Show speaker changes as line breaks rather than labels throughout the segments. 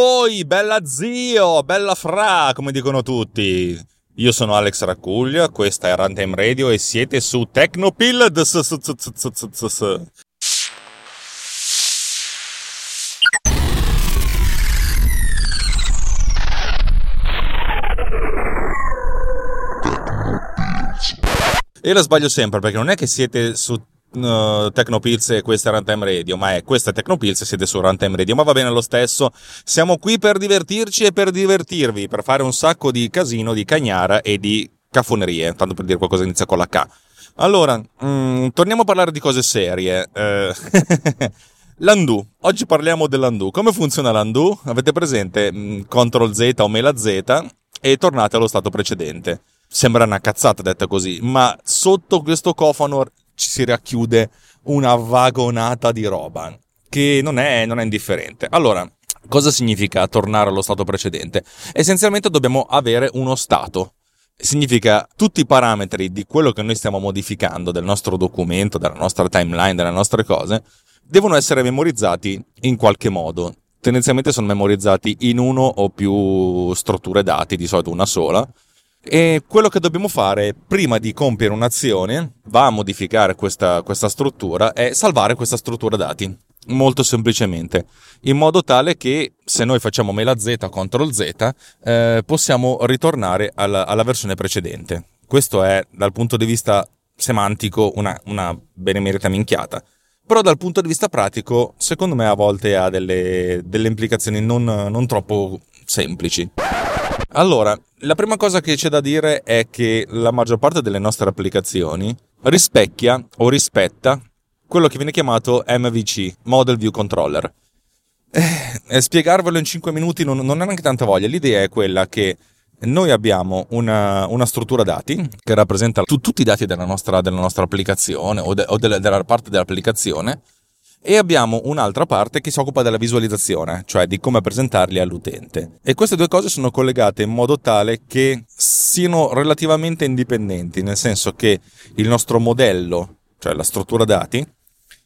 voi, bella zio, bella fra, come dicono tutti. Io sono Alex Raccuglia, questa è Runtime Radio e siete su Tecnopill. E la sbaglio sempre perché non è che siete su uh, Tecnopills e questa è Runtime Radio, ma è questa Tecnopills e siete su Runtime Radio, ma va bene lo stesso. Siamo qui per divertirci e per divertirvi, per fare un sacco di casino, di cagnara e di cafonerie, tanto per dire qualcosa inizia con la K. Allora, mm, torniamo a parlare di cose serie. Eh, L'undo. Oggi parliamo dell'undo. Come funziona l'undo? Avete presente mm, CTRL Z o Mela Z e tornate allo stato precedente. Sembra una cazzata detta così, ma sotto questo cofano ci si racchiude una vagonata di roba che non è, non è indifferente. Allora, cosa significa tornare allo stato precedente? Essenzialmente dobbiamo avere uno stato. Significa tutti i parametri di quello che noi stiamo modificando, del nostro documento, della nostra timeline, delle nostre cose, devono essere memorizzati in qualche modo. Tendenzialmente sono memorizzati in uno o più strutture dati, di solito una sola, e quello che dobbiamo fare prima di compiere un'azione, va a modificare questa, questa struttura, è salvare questa struttura dati. Molto semplicemente, in modo tale che se noi facciamo mela Z, CTRL Z, eh, possiamo ritornare alla, alla, versione precedente. Questo è dal punto di vista semantico una, una benemerita minchiata. Però dal punto di vista pratico, secondo me a volte ha delle, delle implicazioni non, non troppo semplici. Allora, la prima cosa che c'è da dire è che la maggior parte delle nostre applicazioni rispecchia o rispetta quello che viene chiamato MVC, Model View Controller. Eh, spiegarvelo in 5 minuti non, non ha neanche tanta voglia. L'idea è quella che noi abbiamo una, una struttura dati che rappresenta tu, tutti i dati della nostra, della nostra applicazione o, de, o della, della parte dell'applicazione e abbiamo un'altra parte che si occupa della visualizzazione, cioè di come presentarli all'utente. E queste due cose sono collegate in modo tale che siano relativamente indipendenti, nel senso che il nostro modello, cioè la struttura dati,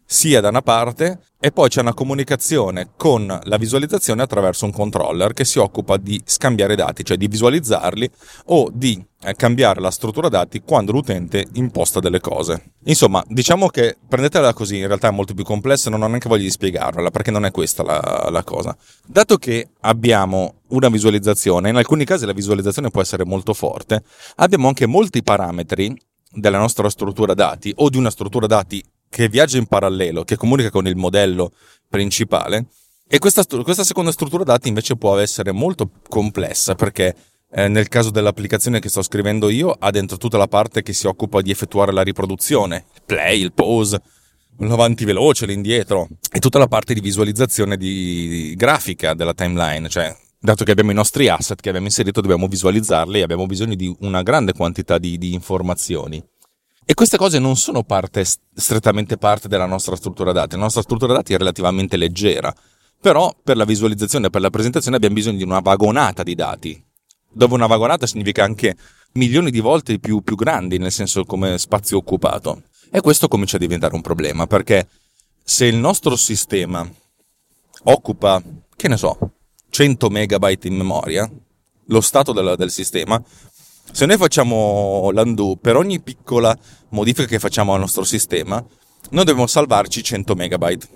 sia da una parte e poi c'è una comunicazione con la visualizzazione attraverso un controller che si occupa di scambiare dati, cioè di visualizzarli o di eh, cambiare la struttura dati quando l'utente imposta delle cose. Insomma, diciamo che prendetela così, in realtà è molto più complessa e non ho neanche voglia di spiegarvela perché non è questa la, la cosa. Dato che abbiamo una visualizzazione, in alcuni casi la visualizzazione può essere molto forte, abbiamo anche molti parametri della nostra struttura dati o di una struttura dati che viaggia in parallelo, che comunica con il modello principale. E questa, questa seconda struttura dati invece può essere molto complessa perché eh, nel caso dell'applicazione che sto scrivendo io ha dentro tutta la parte che si occupa di effettuare la riproduzione, il play, il pause, l'avanti veloce, l'indietro e tutta la parte di visualizzazione di, grafica della timeline, cioè dato che abbiamo i nostri asset che abbiamo inserito dobbiamo visualizzarli e abbiamo bisogno di una grande quantità di, di informazioni. E queste cose non sono parte, strettamente parte della nostra struttura dati. La nostra struttura dati è relativamente leggera. Però per la visualizzazione e per la presentazione abbiamo bisogno di una vagonata di dati. Dove una vagonata significa anche milioni di volte più, più grandi, nel senso come spazio occupato. E questo comincia a diventare un problema, perché se il nostro sistema occupa, che ne so, 100 megabyte in memoria, lo stato del, del sistema, se noi facciamo l'undo per ogni piccola modifica che facciamo al nostro sistema, noi dobbiamo salvarci 100 megabyte,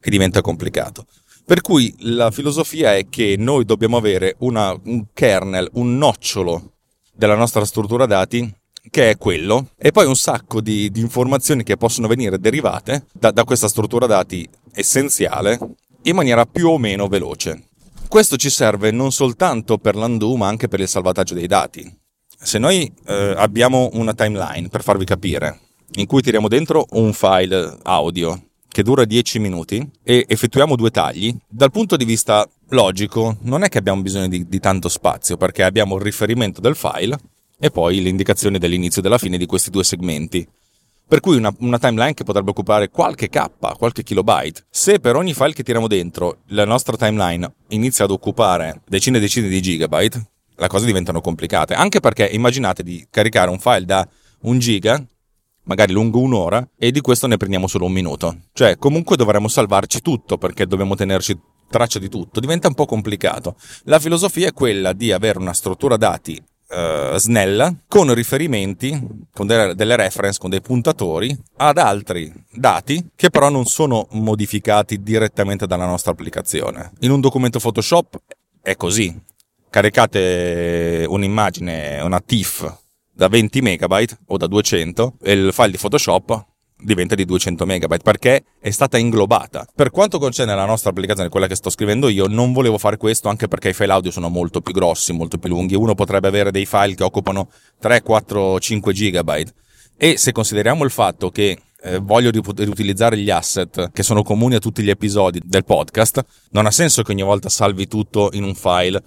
che diventa complicato. Per cui la filosofia è che noi dobbiamo avere una, un kernel, un nocciolo della nostra struttura dati che è quello, e poi un sacco di, di informazioni che possono venire derivate da, da questa struttura dati essenziale in maniera più o meno veloce. Questo ci serve non soltanto per l'undo, ma anche per il salvataggio dei dati se noi eh, abbiamo una timeline, per farvi capire, in cui tiriamo dentro un file audio che dura 10 minuti e effettuiamo due tagli, dal punto di vista logico, non è che abbiamo bisogno di, di tanto spazio perché abbiamo il riferimento del file e poi le indicazioni dell'inizio e della fine di questi due segmenti. Per cui una, una, timeline che potrebbe occupare qualche K, qualche kilobyte. Se per ogni file che tiriamo dentro la nostra timeline inizia ad occupare decine e decine di gigabyte, le cose diventano complicate. Anche perché immaginate di caricare un file da un giga, magari lungo un'ora, e di questo ne prendiamo solo un minuto. Cioè, comunque dovremmo salvarci tutto perché dobbiamo tenerci traccia di tutto. Diventa un po' complicato. La filosofia è quella di avere una struttura dati uh, snella con riferimenti, con delle, delle reference, con dei puntatori ad altri dati che però non sono modificati direttamente dalla nostra applicazione. In un documento Photoshop è così. Caricate un'immagine, una TIFF da 20 megabyte o da 200 e il file di Photoshop diventa di 200 megabyte perché è stata inglobata. Per quanto concerne la nostra applicazione, quella che sto scrivendo io, non volevo fare questo anche perché i file audio sono molto più grossi, molto più lunghi. Uno potrebbe avere dei file che occupano 3, 4, 5 gigabyte. E se consideriamo il fatto che eh, voglio riutilizzare gli asset che sono comuni a tutti gli episodi del podcast, non ha senso che ogni volta salvi tutto in un file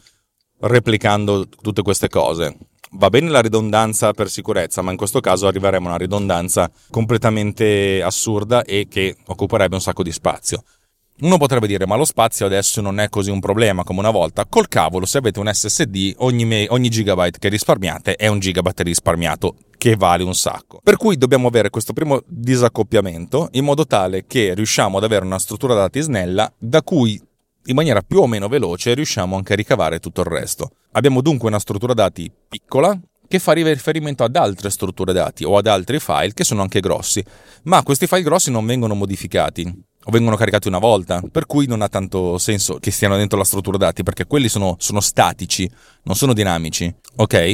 replicando tutte queste cose va bene la ridondanza per sicurezza, ma in questo caso arriveremo a una ridondanza completamente assurda e che occuperebbe un sacco di spazio. Uno potrebbe dire, ma lo spazio adesso non è così un problema come una volta. Col cavolo, se avete un SSD, ogni, me- ogni gigabyte che risparmiate è un gigabyte risparmiato, che vale un sacco. Per cui dobbiamo avere questo primo disaccoppiamento in modo tale che riusciamo ad avere una struttura dati snella da cui in maniera più o meno veloce riusciamo anche a ricavare tutto il resto. Abbiamo dunque una struttura dati piccola che fa riferimento ad altre strutture dati o ad altri file che sono anche grossi, ma questi file grossi non vengono modificati o vengono caricati una volta, per cui non ha tanto senso che stiano dentro la struttura dati perché quelli sono, sono statici, non sono dinamici, ok?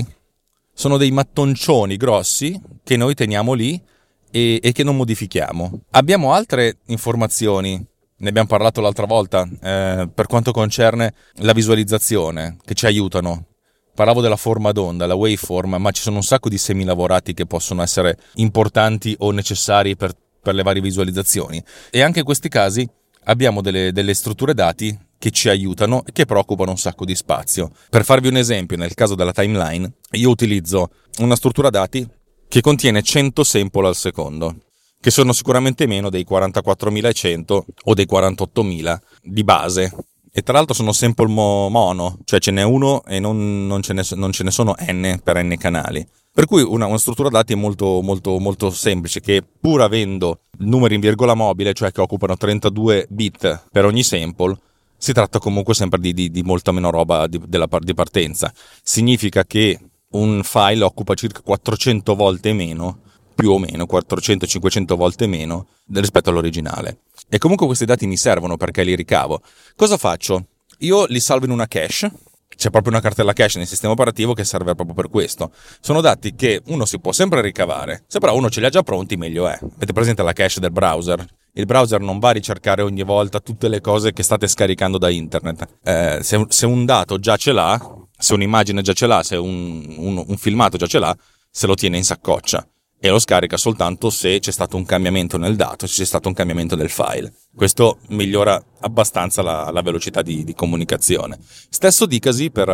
Sono dei mattoncioni grossi che noi teniamo lì e, e che non modifichiamo. Abbiamo altre informazioni ne abbiamo parlato l'altra volta, eh, per quanto concerne la visualizzazione, che ci aiutano. Parlavo della forma d'onda, la waveform, ma ci sono un sacco di semilavorati che possono essere importanti o necessari per, per le varie visualizzazioni. E anche in questi casi abbiamo delle, delle strutture dati che ci aiutano e che preoccupano un sacco di spazio. Per farvi un esempio, nel caso della timeline, io utilizzo una struttura dati che contiene 100 sample al secondo che sono sicuramente meno dei 44.100 o dei 48.000 di base. E tra l'altro sono sample mo- mono, cioè ce n'è uno e non, non, ce, ne, non ce, ne, sono n per n canali. Per cui una, una struttura dati molto, molto, molto semplice che pur avendo numeri in virgola mobile, cioè che occupano 32 bit per ogni sample, si tratta comunque sempre di, di, di molta meno roba di, della, di partenza. Significa che un file occupa circa 400 volte meno più o meno 400-500 volte meno rispetto all'originale. E comunque questi dati mi servono perché li ricavo. Cosa faccio? Io li salvo in una cache. C'è proprio una cartella cache nel sistema operativo che serve proprio per questo. Sono dati che uno si può sempre ricavare. Se però uno ce li ha già pronti, meglio è. Avete presente la cache del browser? il browser non va a ricercare ogni volta tutte le cose che state scaricando da internet. Eh, se, se, un dato già ce l'ha, se un'immagine già ce l'ha, se un, un, un filmato già ce l'ha, se lo tiene in saccoccia e lo scarica soltanto se c'è stato un cambiamento nel dato, se c'è stato un cambiamento nel file. Questo migliora abbastanza la, la velocità di, di, comunicazione. Stesso dicasi per,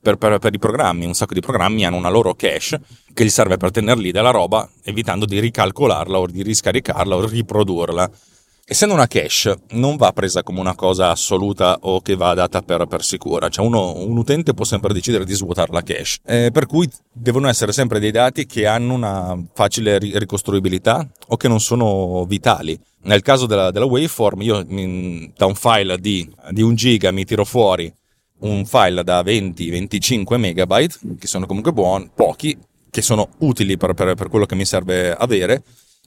per, per, per, i programmi, un sacco di programmi hanno una loro cache che gli serve per tenerli della roba, evitando di ricalcolarla o di riscaricarla o riprodurla essendo una cache, non va presa come una cosa assoluta o che va data per, per sicura. Cioè uno, un utente può sempre decidere di svuotare la cache. Eh, per cui devono essere sempre dei dati che hanno una facile ricostruibilità o che non sono vitali. Nel caso della, della waveform, io in, da un file di, di un giga mi tiro fuori un file da 20-25 megabyte, che sono comunque buoni, pochi, che sono utili per, per, per quello che mi serve avere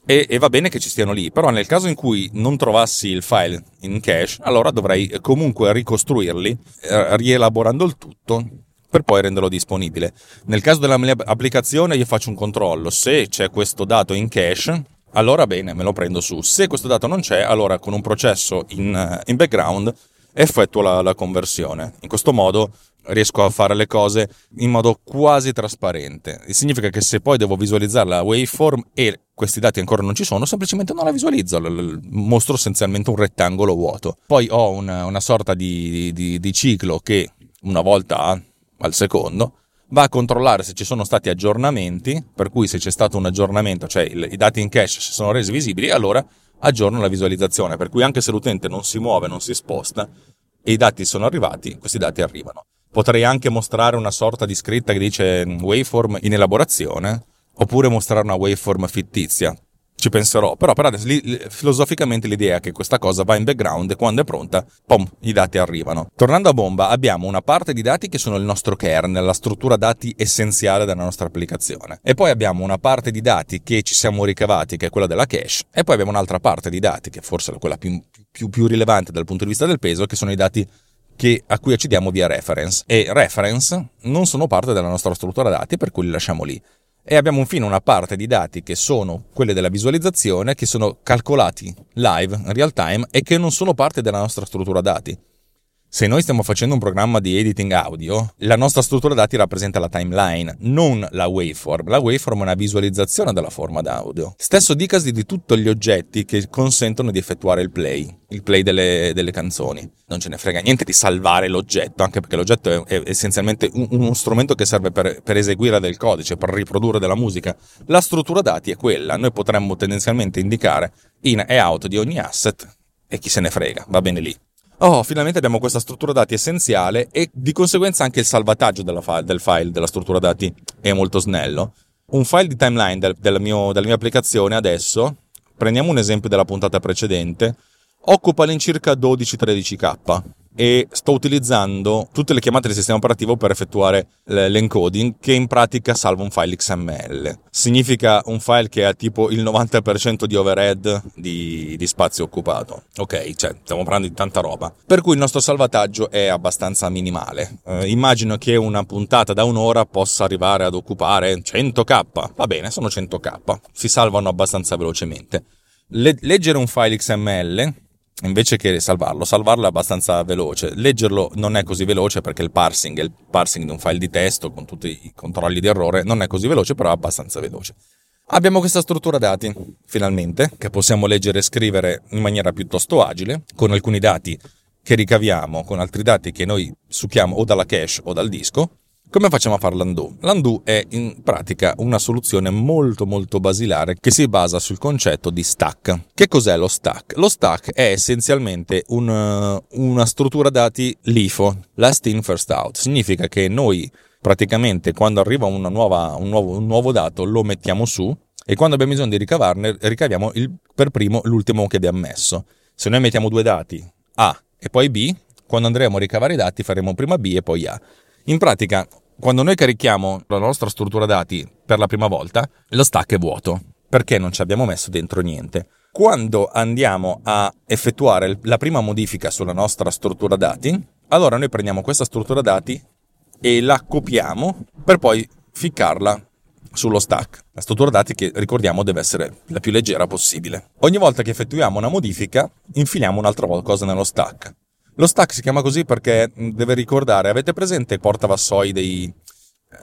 e, e, va bene che ci stiano lì, però nel caso in cui non trovassi il file in cache, allora dovrei comunque ricostruirli, eh, rielaborando il tutto per poi renderlo disponibile. Nel caso della mia applicazione io faccio un controllo, se c'è questo dato in cache, allora bene, me lo prendo su. Se questo dato non c'è, allora con un processo in, in background effettuo la, la conversione. In questo modo riesco a fare le cose in modo quasi trasparente. Significa che se poi devo visualizzare la waveform e questi dati ancora non ci sono, semplicemente non la visualizzo, mostro essenzialmente un rettangolo vuoto. Poi ho una, una sorta di, di, di, ciclo che una volta al secondo va a controllare se ci sono stati aggiornamenti, per cui se c'è stato un aggiornamento, cioè i dati in cache si sono resi visibili, allora aggiorno la visualizzazione, per cui anche se l'utente non si muove, non si sposta e i dati sono arrivati, questi dati arrivano. Potrei anche mostrare una sorta di scritta che dice mm, waveform in elaborazione, oppure mostrare una waveform fittizia. Ci penserò, però per adesso li, filosoficamente l'idea è che questa cosa va in background e quando è pronta, pom, i dati arrivano. Tornando a bomba, abbiamo una parte di dati che sono il nostro kernel, la struttura dati essenziale della nostra applicazione. E poi abbiamo una parte di dati che ci siamo ricavati, che è quella della cache, e poi abbiamo un'altra parte di dati, che forse è quella più, più, più rilevante dal punto di vista del peso, che sono i dati che, a cui accediamo via reference e reference non sono parte della nostra struttura dati per cui li lasciamo lì. E abbiamo infine una parte di dati che sono quelle della visualizzazione, che sono calcolati live, real time e che non sono parte della nostra struttura dati. Se noi stiamo facendo un programma di editing audio, la nostra struttura dati rappresenta la timeline, non la waveform. La waveform è una visualizzazione della forma d'audio. Stesso dicasi di tutti gli oggetti che consentono di effettuare il play, il play delle, delle canzoni. Non ce ne frega niente di salvare l'oggetto, anche perché l'oggetto è, è essenzialmente un, uno strumento che serve per, per eseguire del codice, per riprodurre della musica. La struttura dati è quella, noi potremmo tendenzialmente indicare in e out di ogni asset e chi se ne frega, va bene lì. Oh, finalmente abbiamo questa struttura dati essenziale e di conseguenza anche il salvataggio file, del file, della struttura dati è molto snello. Un file di timeline del, del mio, della mia applicazione adesso, prendiamo un esempio della puntata precedente, occupa all'incirca 12-13k e sto utilizzando tutte le chiamate del sistema operativo per effettuare l'encoding che in pratica salva un file XML. Significa un file che ha tipo il 90% di overhead di, di spazio occupato. Ok, cioè stiamo parlando di tanta roba. Per cui il nostro salvataggio è abbastanza minimale. Eh, immagino che una puntata da un'ora possa arrivare ad occupare 100k. Va bene, sono 100k. Si salvano abbastanza velocemente. Le- leggere un file XML invece che salvarlo, salvarlo è abbastanza veloce. Leggerlo non è così veloce perché il parsing, il parsing di un file di testo con tutti i controlli di errore non è così veloce, però è abbastanza veloce. Abbiamo questa struttura dati, finalmente, che possiamo leggere e scrivere in maniera piuttosto agile, con alcuni dati che ricaviamo, con altri dati che noi succhiamo o dalla cache o dal disco, come facciamo a fare l'undo? L'undo è in pratica una soluzione molto molto basilare che si basa sul concetto di stack. Che cos'è lo stack? Lo stack è essenzialmente un, una struttura dati LIFO, last in first out. Significa che noi praticamente quando arriva nuova, un, nuovo, un nuovo dato lo mettiamo su e quando abbiamo bisogno di ricavarne ricaviamo il, per primo l'ultimo che abbiamo messo. Se noi mettiamo due dati A e poi B, quando andremo a ricavare i dati faremo prima B e poi A. In pratica quando noi carichiamo la nostra struttura dati per la prima volta, lo stack è vuoto, perché non ci abbiamo messo dentro niente. Quando andiamo a effettuare la prima modifica sulla nostra struttura dati, allora noi prendiamo questa struttura dati e la copiamo per poi ficcarla sullo stack. La struttura dati che ricordiamo deve essere la più leggera possibile. Ogni volta che effettuiamo una modifica, infiliamo un'altra cosa nello stack. Lo stack si chiama così perché deve ricordare, avete presente il portavassoi dei,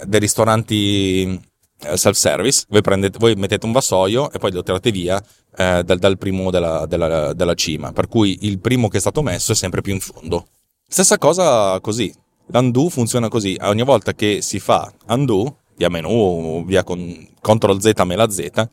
dei ristoranti eh, self-service? Voi, prendete, voi mettete un vassoio e poi lo tirate via eh, dal, dal, primo della, della, della cima, per cui il primo che è stato messo è sempre più in fondo. Stessa cosa così, l'undo funziona così, ogni volta che si fa undo, via menu, via con CTRL Z, mela Z,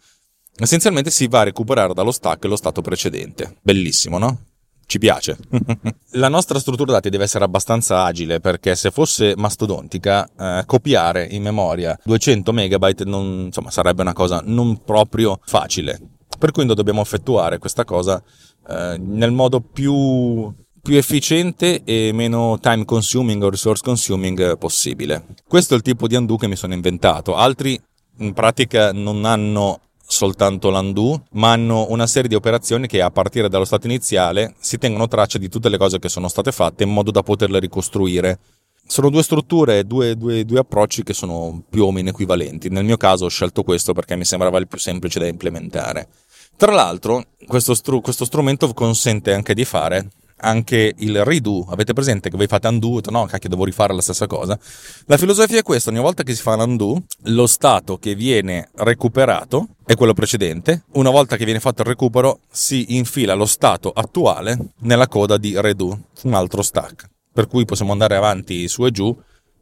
essenzialmente si va a recuperare dallo stack lo stato precedente. Bellissimo, no? Ci piace. la nostra struttura dati deve essere abbastanza agile perché se fosse mastodontica, eh, copiare in memoria 200 megabyte non, insomma, sarebbe una cosa non proprio facile. Per cui dobbiamo effettuare questa cosa eh, nel modo più, più efficiente e meno time consuming o resource consuming possibile. Questo è il tipo di undo che mi sono inventato. Altri in pratica non hanno soltanto l'undo, ma hanno una serie di operazioni che a partire dallo stato iniziale si tengono traccia di tutte le cose che sono state fatte in modo da poterle ricostruire. Sono due strutture, due, due, due approcci che sono più o meno equivalenti. Nel mio caso ho scelto questo perché mi sembrava il più semplice da implementare. Tra l'altro, questo, stru- questo strumento consente anche di fare anche il redo. Avete presente che voi fate undo? No, cacchio, devo rifare la stessa cosa. La filosofia è questa: ogni volta che si fa un undo, lo stato che viene recuperato è quello precedente. Una volta che viene fatto il recupero, si infila lo stato attuale nella coda di redo, un altro stack. Per cui possiamo andare avanti su e giù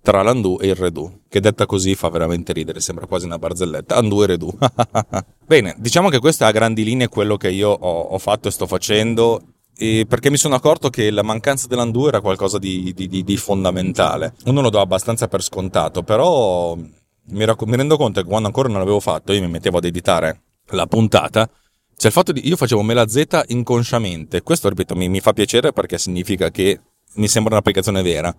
tra l'undo e il redo, che detta così fa veramente ridere, sembra quasi una barzelletta. Undo e redo. Bene, diciamo che questo è a grandi linee quello che io ho, ho fatto e sto facendo perché mi sono accorto che la mancanza dell'undo era qualcosa di, di, di, fondamentale. Uno lo do abbastanza per scontato, però mi, rac- mi, rendo conto che quando ancora non l'avevo fatto, io mi mettevo ad editare la puntata. Cioè il fatto di io facevo mela Z inconsciamente. Questo, ripeto, mi, mi fa piacere perché significa che mi sembra un'applicazione vera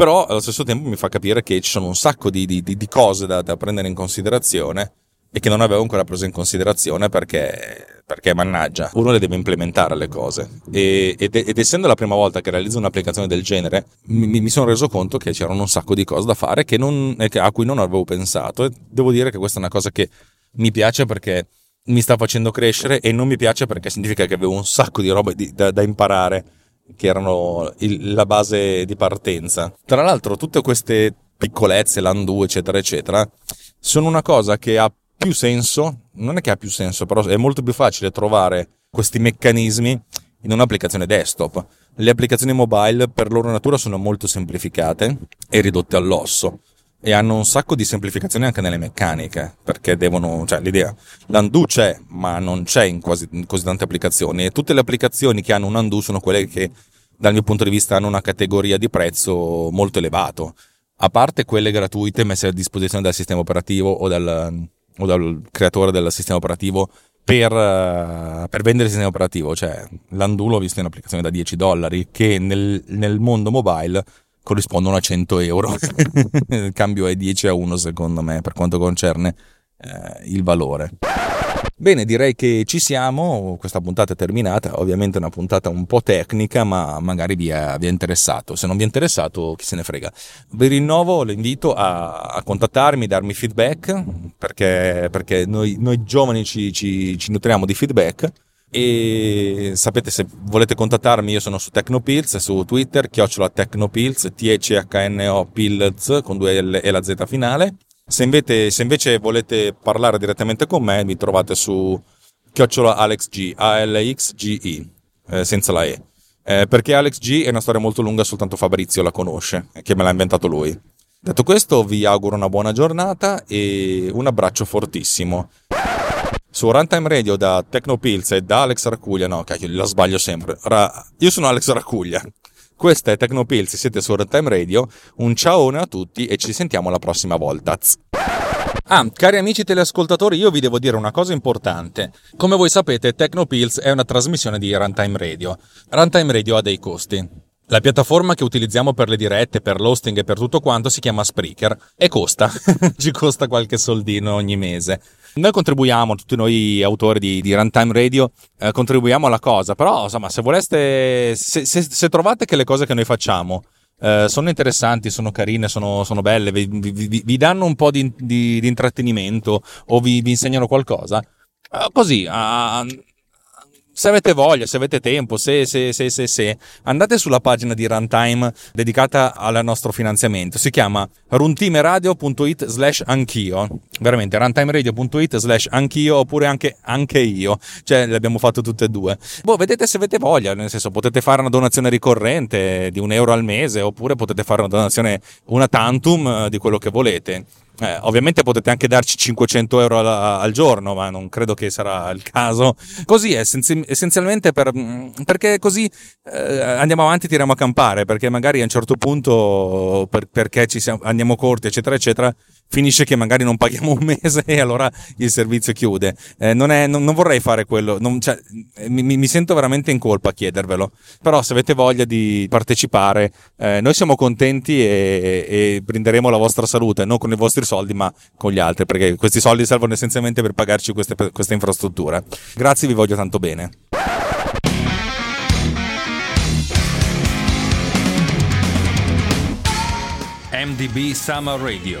però allo stesso tempo mi fa capire che ci sono un sacco di, di, di cose da, da, prendere in considerazione e che non avevo ancora preso in considerazione perché, perché mannaggia, uno le deve implementare le cose e, ed, ed, essendo la prima volta che realizzo un'applicazione del genere mi, mi, sono reso conto che c'erano un sacco di cose da fare non, a cui non avevo pensato e devo dire che questa è una cosa che mi piace perché mi sta facendo crescere e non mi piace perché significa che avevo un sacco di roba da, da imparare che erano il, la base di partenza. Tra l'altro, tutte queste piccolezze, l'undo, eccetera, eccetera, sono una cosa che ha più senso, non è che ha più senso, però è molto più facile trovare questi meccanismi in un'applicazione desktop. Le applicazioni mobile per loro natura sono molto semplificate e ridotte all'osso e hanno un sacco di semplificazioni anche nelle meccaniche, perché devono, cioè l'idea, l'undo c'è, ma non c'è in quasi, in così tante applicazioni e tutte le applicazioni che hanno un undo sono quelle che dal mio punto di vista hanno una categoria di prezzo molto elevato, a parte quelle gratuite messe a disposizione dal sistema operativo o dal, o dal creatore del sistema operativo per, per, vendere il sistema operativo, cioè l'undo l'ho visto in applicazione da 10 dollari che nel, nel mondo mobile corrispondono a 100 euro. il cambio è 10 a 1 secondo me per quanto concerne eh, il valore. Bene, direi che ci siamo, questa puntata è terminata, ovviamente è una puntata un po' tecnica, ma magari vi è, vi è interessato. Se non vi è interessato, chi se ne frega. Vi rinnovo l'invito a, a contattarmi, darmi feedback, perché, perché noi, noi, giovani ci, ci, ci nutriamo di feedback e sapete se volete contattarmi io sono su Tecnopills su Twitter chiocciola Tecnopills T-E-C-H-N-O Pills con due L e la Z finale se invece, se invece volete parlare direttamente con me mi trovate su chiocciola AlexG A-L-X-G-I eh, senza la E eh, perché Alex G è una storia molto lunga soltanto Fabrizio la conosce che me l'ha inventato lui detto questo vi auguro una buona giornata e un abbraccio fortissimo su Runtime Radio da Tecnopills e da Alex Racuglia, no, cacchio, la sbaglio sempre. Ra- io sono Alex Racuglia. Questa è Tecnopills, siete su Runtime Radio. Un ciaone a tutti e ci sentiamo la prossima volta. Ah, cari amici teleascoltatori, io vi devo dire una cosa importante. Come voi sapete, Tecnopills è una trasmissione di Runtime Radio. Runtime Radio ha dei costi. La piattaforma che utilizziamo per le dirette, per l'hosting e per tutto quanto si chiama Spreaker e costa, ci costa qualche soldino ogni mese. Noi contribuiamo, tutti noi autori di, di Runtime Radio, eh, contribuiamo alla cosa, però insomma se voleste, se, se, se trovate che le cose che noi facciamo eh, sono interessanti, sono carine, sono, sono belle, vi, vi, vi, danno un po' di, di, di intrattenimento o vi, insegnano qualcosa, eh, così, a, se avete voglia, se avete tempo, se, se, se, se, se, andate sulla pagina di Runtime dedicata al nostro finanziamento. Si chiama runtimeradio.it slash anch'io. Veramente, runtimeradio.it slash anch'io oppure anche, anche io. Cioè, le abbiamo fatte tutte e due. Boh, vedete se avete voglia, nel senso, potete fare una donazione ricorrente di un euro al mese oppure potete fare una donazione, una tantum eh, di quello che volete. Eh, ovviamente potete anche darci 500 euro al, al, giorno, ma non credo che sarà il caso. Così è essenzialmente per, mm, perché così eh, andiamo avanti, tiriamo a campare, perché magari a un certo punto, per, perché ci siamo, andiamo corti, eccetera, eccetera, finisce che magari non paghiamo un mese e allora il servizio chiude. Eh, non, è, non, non, vorrei fare quello, non, cioè, mi, mi, sento veramente in colpa a chiedervelo, però se avete voglia di partecipare, eh, noi siamo contenti e, e brinderemo la vostra salute, non con i vostri soldi ma con gli altri, perché questi soldi servono essenzialmente per pagarci queste, questa infrastruttura. Grazie, vi voglio tanto bene. MDB Summer Radio,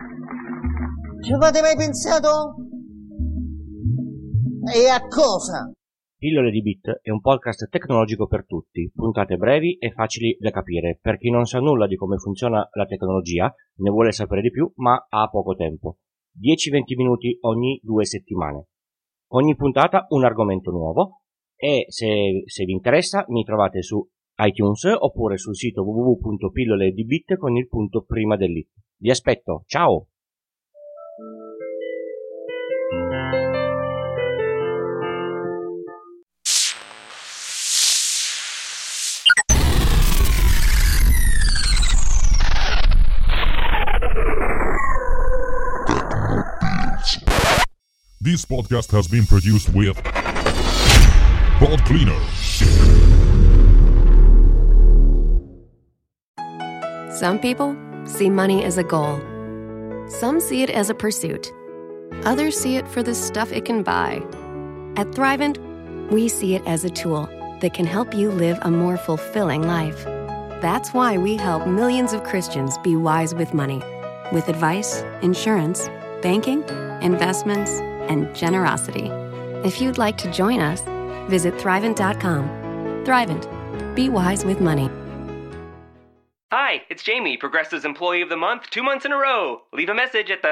Ci avete mai pensato? E a cosa?
Pillole di Bit è un podcast tecnologico per tutti, puntate brevi e facili da capire per chi non sa nulla di come funziona la tecnologia, ne vuole sapere di più, ma ha poco tempo. 10-20 minuti ogni due settimane. Ogni puntata un argomento nuovo e se, se vi interessa mi trovate su iTunes oppure sul sito www.pilloledibit con il punto prima dell'it. Vi aspetto, ciao!
This podcast has been produced with Pod Cleaner.
Some people see money as a goal. Some see it as a pursuit. Others see it for the stuff it can buy. At Thrivent, we see it as a tool that can help you live a more fulfilling life. That's why we help millions of Christians be wise with money, with advice, insurance, banking, investments, and generosity. If you'd like to join us, visit Thrivent.com. Thrivent. Be wise with money.
Hi, it's Jamie, Progressive's Employee of the Month, two months in a row. Leave a message at the.